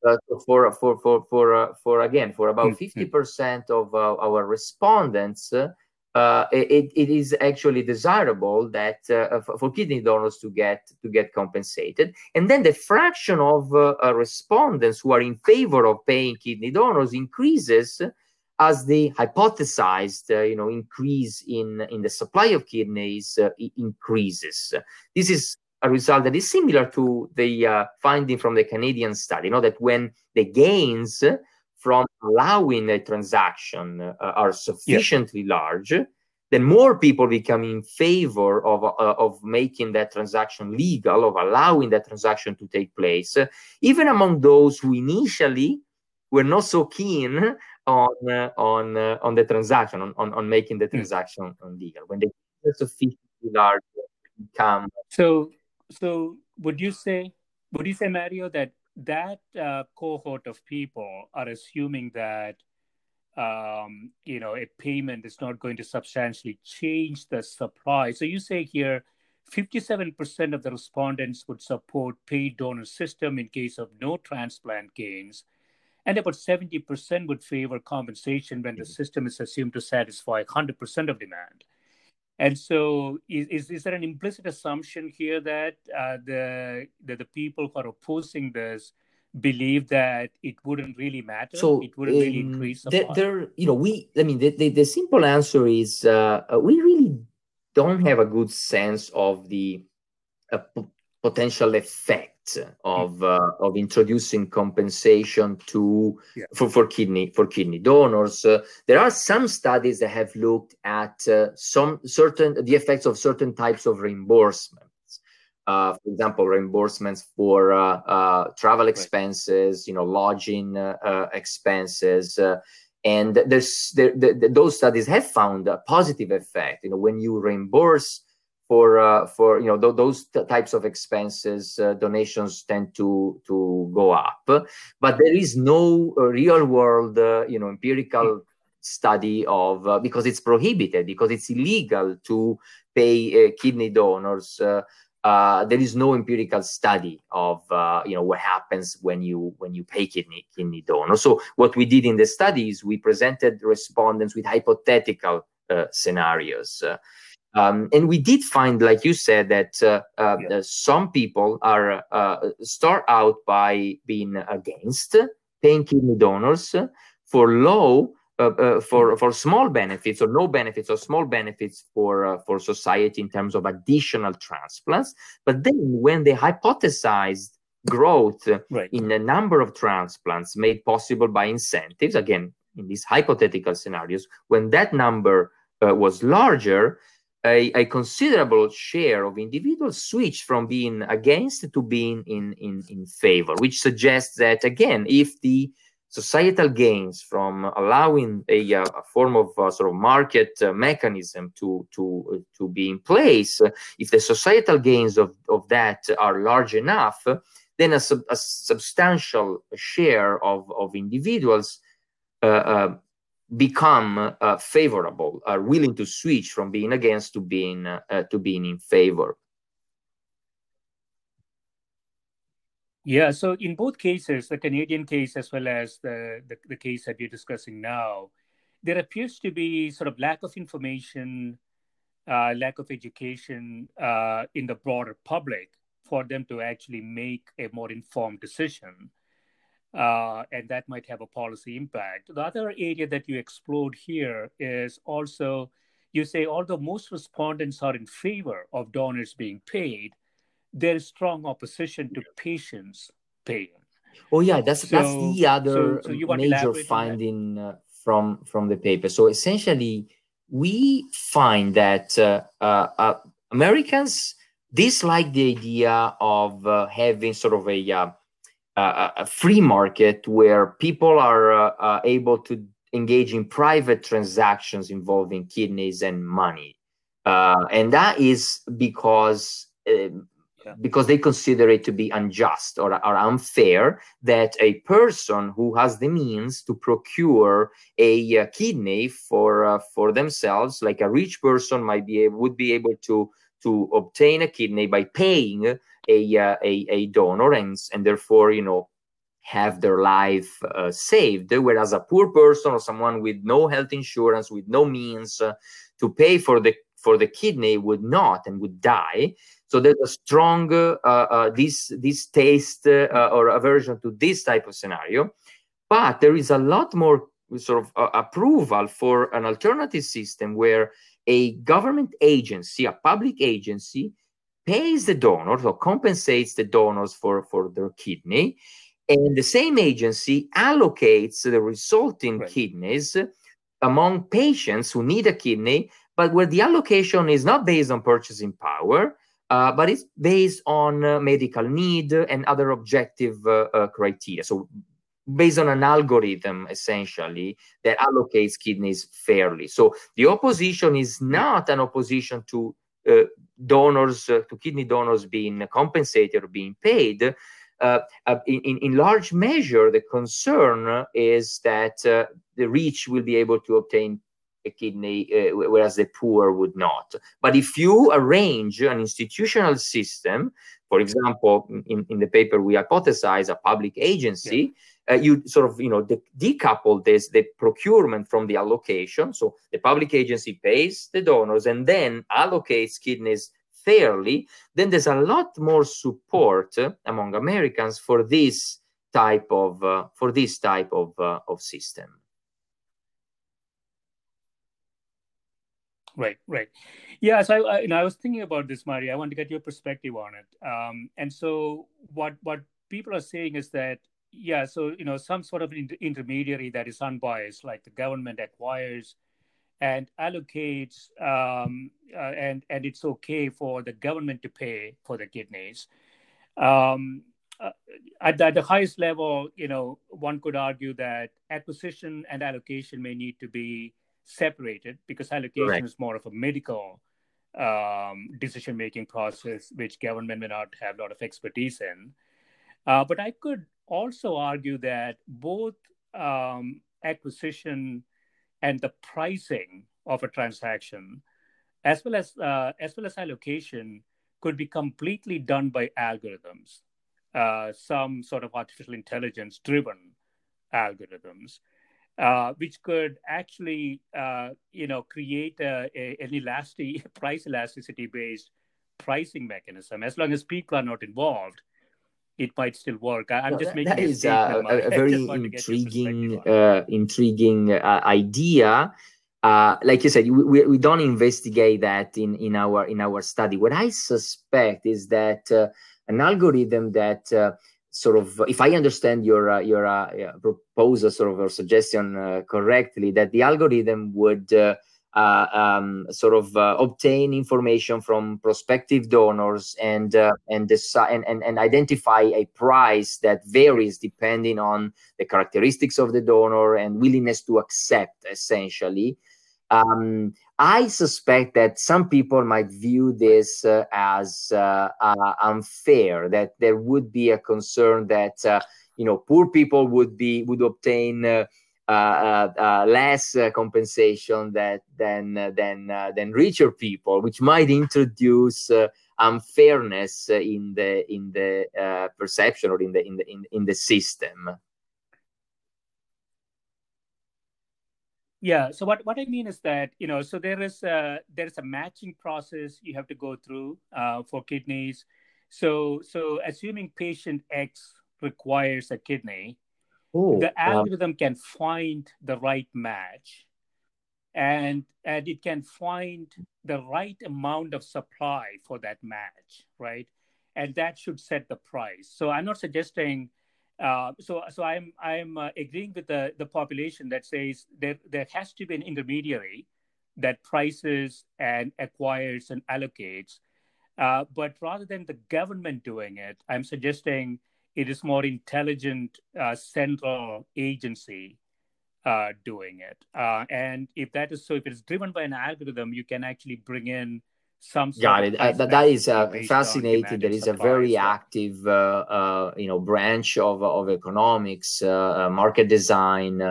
B: Uh, for for for for uh, for again for about mm-hmm. fifty percent of uh, our respondents, uh, it, it is actually desirable that uh, for kidney donors to get to get compensated, and then the fraction of uh, respondents who are in favor of paying kidney donors increases as the hypothesized, you know, increase in in the supply of kidneys increases. This is a result that is similar to the uh, finding from the Canadian study, you know, that when the gains from allowing a transaction uh, are sufficiently yeah. large, then more people become in favor of, uh, of making that transaction legal, of allowing that transaction to take place, uh, even among those who initially were not so keen on uh, on uh, on the transaction, on, on, on making the hmm. transaction mm. legal. When they sufficiently large become
A: so so would you say would you say mario that that uh, cohort of people are assuming that um, you know a payment is not going to substantially change the supply so you say here 57% of the respondents would support paid donor system in case of no transplant gains and about 70% would favor compensation when the mm-hmm. system is assumed to satisfy 100% of demand and so, is, is, is there an implicit assumption here that uh, the, the the people who are opposing this believe that it wouldn't really matter?
B: So
A: it wouldn't
B: um,
A: really increase.
B: There, there, you know, we. I mean, the, the, the simple answer is uh, uh, we really don't have a good sense of the uh, p- potential effect of uh, of introducing compensation to yeah. for, for kidney for kidney donors. Uh, there are some studies that have looked at uh, some certain the effects of certain types of reimbursements. Uh, for example, reimbursements for uh, uh, travel expenses, right. you know, lodging expenses. and there's there, the, those studies have found a positive effect. You know, when you reimburse for uh, for you know th- those t- types of expenses uh, donations tend to to go up but there is no uh, real world uh, you know empirical study of uh, because it's prohibited because it's illegal to pay uh, kidney donors there is no empirical study of you know what happens when you when you pay kidney kidney donors. So what we did in the studies, we presented respondents with hypothetical scenarios. Um, and we did find, like you said, that uh, uh, yeah. some people are uh, start out by being against paying kidney donors for low, uh, uh, for mm-hmm. for small benefits or no benefits or small benefits for uh, for society in terms of additional transplants. But then, when they hypothesized growth right. in the number of transplants made possible by incentives, again in these hypothetical scenarios, when that number was larger a, a, considerable share of individuals switch from being against to being in, in, in favor, which suggests that, again, if the societal gains from allowing a, a form of uh, sort of market uh, mechanism to, to, uh, to be in place, if the societal gains of, of that are large enough, then a, sub, a substantial share of, of individuals uh, uh, become uh, favorable, are willing to switch from being against to being uh, to being in favor.
A: Yeah, so in both cases, the Canadian case as well as the, the, the case that we're discussing now, there appears to be sort of lack of information, uh, lack of education uh, in the broader public for them to actually make a more informed decision uh, and that might have a policy impact. The other area that you explored here is also you say although most respondents are in favor of donors being paid, there is strong opposition to patients paying.
B: Oh yeah, that's so, that's the other so, so major finding uh, from from the paper. So essentially, we find that uh, uh, uh Americans dislike the idea of uh, having sort of a uh, a free market where people are uh, uh, able to engage in private transactions involving kidneys and money. Uh, and that is because um, because they consider it to be unjust or, or, unfair that a person who has the means to procure a, kidney for uh, for themselves, like a rich person, might be able, would be able to to obtain a kidney by paying a, uh, a, a donor and, and therefore, you know, have their life uh, saved. Whereas a poor person or someone with no health insurance, with no means uh, to pay for the for the kidney would not and would die. So there's a strong uh, uh, this this taste uh, or aversion to this type of scenario. But there is a lot more sort of approval for an alternative system where a government agency, a public agency, pays the donors or compensates the donors for, for their kidney. And the same agency allocates the resulting right. kidneys among patients who need a kidney, but where the allocation is not based on purchasing power, uh, but it's based on uh, medical need and other objective uh, uh criteria. So, based on an algorithm essentially that allocates kidneys fairly. So, the opposition is not an opposition to donors, uh, to kidney donors being compensated or being paid, uh, in, in large measure, the concern is that the rich will be able to obtain a kidney, uh, whereas the poor would not. But if you arrange an institutional system, for example, in, in the paper we hypothesize a public agency, uh, you sort of you know de- decouple this the procurement from the allocation. So the public agency pays the donors and then allocates kidneys fairly. Then there's a lot more support uh, among americans for this type of uh, for this type of uh, of system
A: Right, right. Yeah, so I, you know, I was thinking about this, Mari. I want to get your perspective on it. Um, and so, what what people are saying is that, yeah, so you know, some sort of inter- intermediary that is unbiased, like the government acquires and allocates, um, uh, and and it's okay for the government to pay for the kidneys. Um, uh, at, at the highest level, you know, one could argue that acquisition and allocation may need to be separated because allocation right. is more of a medical um, decision making process, which government may not have a lot of expertise in. Uh, but I could also argue that both um, acquisition and the pricing of a transaction, as well as uh, as well as allocation, could be completely done by algorithms, uh, some sort of artificial intelligence driven algorithms uh, which could actually, uh, you know, create a, a, an elastic price elasticity based pricing mechanism. As long as people are not involved, it might still work. I, am just making
B: that a is uh, a, a, very intriguing, uh, intriguing uh, idea. Uh, like you said, we, we don't investigate that in, in our in our study. What I suspect is that an algorithm that sort of if i understand your uh, your uh, proposal sort of or suggestion uh, correctly that the algorithm would uh, uh, um, sort of uh, obtain information from prospective donors and and, decide, and, and and identify a price that varies depending on the characteristics of the donor and willingness to accept essentially um, I suspect that some people might view this uh, as uh, uh, unfair. That there would be a concern that uh, you know poor people would be would obtain uh, uh, less compensation that than than than richer people, which might introduce unfairness in the in the perception or in the in the in, in the system.
A: Yeah. So what, what I mean is that you know, so there is a there is a matching process you have to go through uh, for kidneys. So so assuming patient X requires a kidney, Ooh, the algorithm um... can find the right match, and and it can find the right amount of supply for that match, right? And that should set the price. So I'm not suggesting uh, so, so I'm I'm uh, agreeing with the the population that says there there has to be an intermediary that prices and acquires and allocates. Uh, but rather than the government doing it, I'm suggesting it is more intelligent uh, central agency uh, doing it. and if that is so, if it's driven by an algorithm, you can actually bring in some
B: got it. Uh, that, that is uh, fascinating there is a very active uh, uh, you know branch of, of economics uh, uh, market design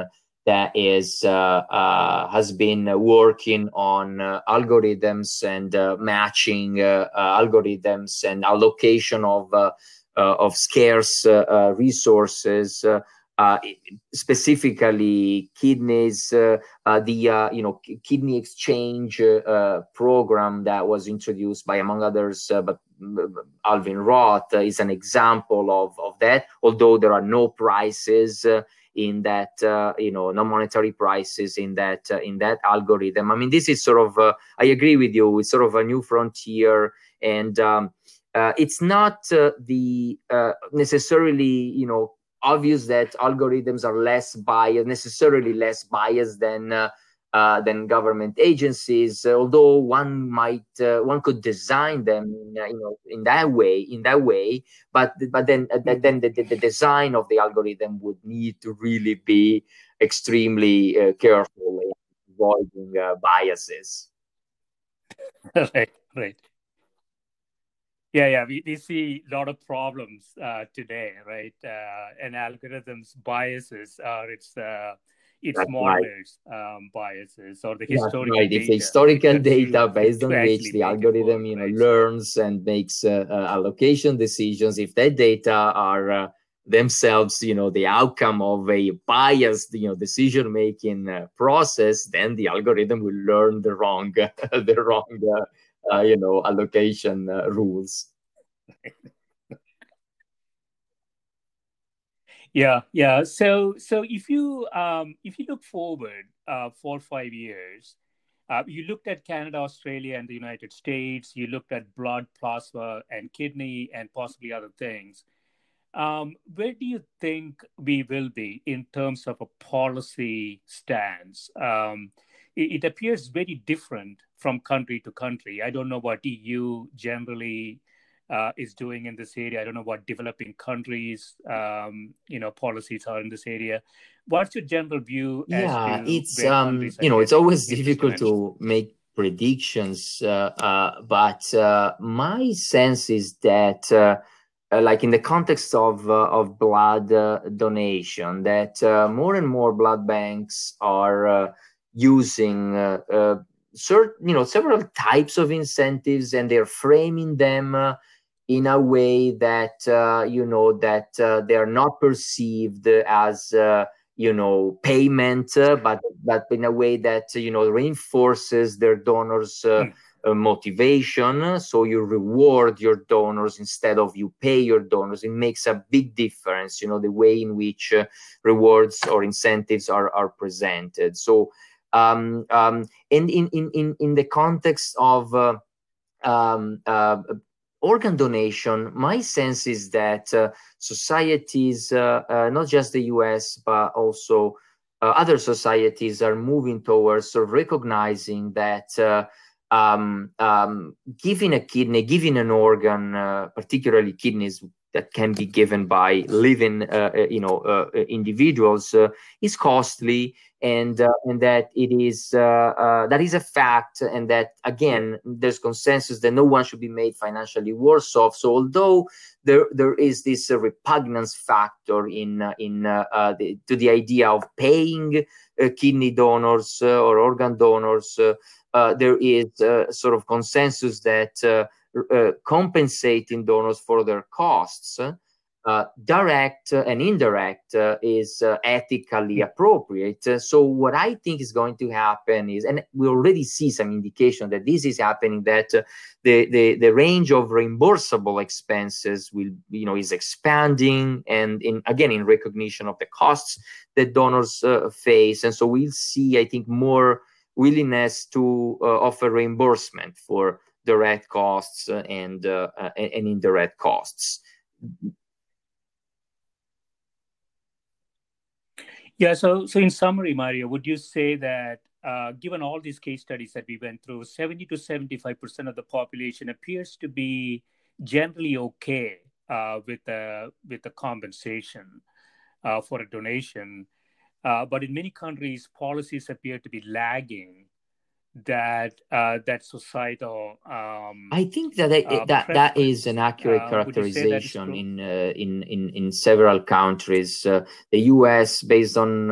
B: that is has been working on algorithms and matching algorithms and allocation of of scarce resources uh, specifically kidneys, uh, uh, the uh, you know kidney exchange uh, program that was introduced by among others, uh, but Alvin Roth is an example of of that. Although there are no prices in that you know no monetary prices in that in that algorithm. I mean, this is sort of I agree with you. It's sort of a new frontier and. Um, uh, it's not uh, the uh, necessarily you know obvious that algorithms are less biased, necessarily less biased than uh, uh, than government agencies. although one might uh, one could design them, uh, you know, in that way, in that way. But but then uh, then the, the, design of the algorithm would need to really be extremely uh, careful in avoiding biases.
A: right, right. Yeah, yeah, we, we see a lot of problems uh, today, right? Uh, and algorithms biases are its uh, its That's models right. um, biases or the historical right.
B: data. It's historical data based on which the algorithm, you know, right? learns and makes uh, uh, allocation decisions. If that data are uh, themselves, you know, the outcome of a biased, you know, decision making process, then the algorithm will learn the wrong, the wrong uh, you know allocation uh, rules
A: yeah yeah so so if you um if you look forward uh four or five years Uh, you looked at Canada, Australia, and the United States. You looked at blood, plasma, and kidney, and possibly other things. Um, where do you think we will be in terms of a policy stance? Um, it, it, appears very different from country to country. I don't know what EU generally uh, is doing in this area. I don't know what developing countries, um, you know, policies are in this area. What's your general view?
B: Yeah, it's um, you know, it's always difficult to make predictions, uh, uh, but uh, my sense is that uh, uh, like in the context of uh, of blood uh, donation that uh, more and more blood banks are uh, using certain you know several types of incentives and they're framing them in a way that you know that they are not perceived as you know payment but but in a way that you know reinforces their donors mm uh, motivation. So you reward your donors instead of you pay your donors. It makes a big difference, you know, the way in which uh, rewards or incentives are, are presented. So, um, um, and in, in, in, in the context of uh, um, uh, organ donation, my sense is that uh, societies, uh, uh, not just the US, but also other societies are moving towards sort of recognizing that um, um, giving a kidney, giving an organ, uh, particularly kidneys that can be given by living, uh, uh you know, uh, uh individuals, uh, is costly, and uh, and that it is uh, uh, that is a fact, and that again, there's consensus that no one should be made financially worse off. So although there there is this repugnance factor in in the, to the idea of paying kidney donors or organ donors. Uh, there is sort of consensus that uh, uh, compensating donors for their costs, uh, direct and indirect, uh, is uh, ethically appropriate. so, what I think is going to happen is, and we already see some indication that this is happening, that the, the the range of reimbursable expenses will, you know, is expanding, and in again in recognition of the costs that donors face, and so we'll see, I think, more willingness to uh, offer reimbursement for direct costs and, uh, and indirect costs.
A: Yeah, so so in summary, Mario, would you say that uh, given all these case studies that we went through, 70 to 75 percent of the population appears to be generally okay uh, with the with the compensation uh, for a donation, uh, but in many countries, policies appear to be lagging that uh, that societal. Um,
B: I think that it, uh, that that is an accurate uh, characterization in uh, in in in several countries. Uh, the U.S., based on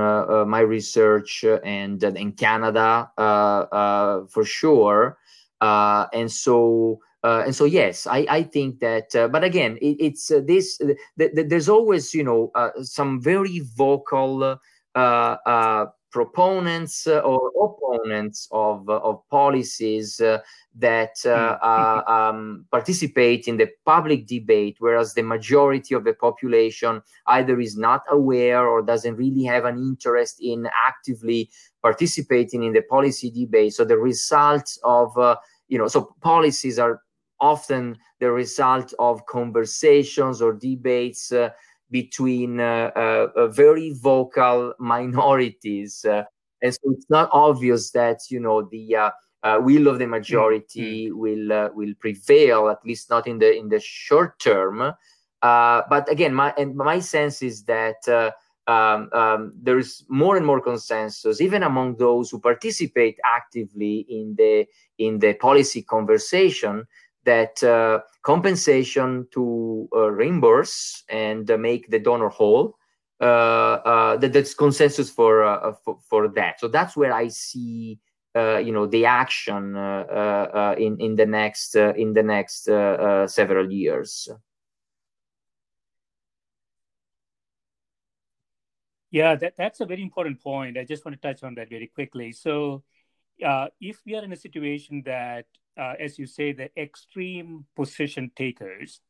B: my research, and in Canada, for sure. and so. and so, yes, I, I think that. but again, it, it's this. Th- th- there's always, you know, some very vocal uh, uh, proponents or opponents of, of policies uh, that uh, mm. um, participate in the public debate, whereas the majority of the population either is not aware or doesn't really have an interest in actively participating in the policy debate. So the results of, uh, you know, so policies are often the result of conversations or debates uh, between uh, uh, very vocal minorities. Uh, and so it's not obvious that, you know, the uh, will of the majority mm-hmm. will uh, will prevail at least not in the in the short term uh, but again my and my sense is that um, um, there is more and more consensus even among those who participate actively in the in the policy conversation that uh, compensation to uh, reimburse and uh, make the donor whole uh, uh, that there's consensus for, uh, for, for that. So that's where i see you know the action in in the next in the next several years.
A: Yeah that, that's a very important point. I just want to touch on that very quickly. So uh, if we are in a situation that, uh, as you say, the extreme position takers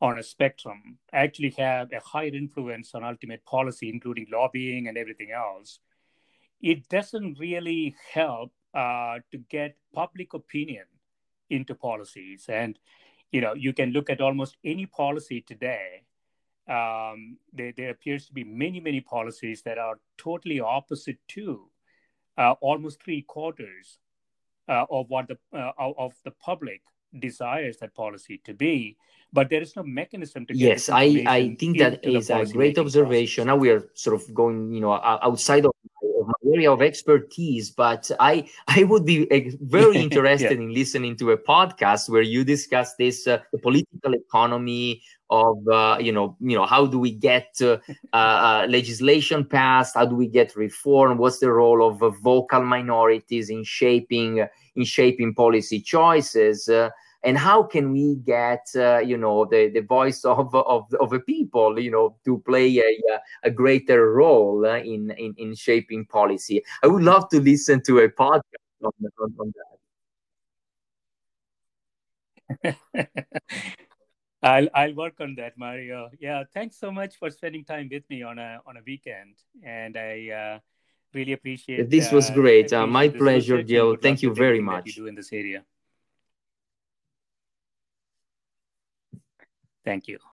A: on a spectrum actually have a higher influence on ultimate policy, including lobbying and everything else, it doesn't really help uh, to get public opinion into policies. And, you know, you can look at almost any policy today. Um, there, there appears to be many, many policies that are totally opposite to almost three quarters uh, of what the uh, of the public desires that policy to be but there is no mechanism to
B: yes i i think that is a great observation process. now we are sort of going you know outside of area of expertise but i i would be eh, very interested yeah. in listening to a podcast where you discuss this uh, the political economy of uh, you know you know how do we get uh, uh, legislation passed? How do we get reform? What's the role of uh, vocal minorities in shaping in shaping policy choices? Uh, and how can we get uh, you know the, the voice of of of the people you know to play a, a greater role in, in in shaping policy i would love to listen to a podcast on, on, on
A: that I'll I'll work on that, Mario. Yeah, thanks so much for spending time with me on a on a weekend, and I uh, really appreciate. It.
B: This was uh, great. Uh, my pleasure, Gil. Thank you very much.
A: You do in this area. Thank you.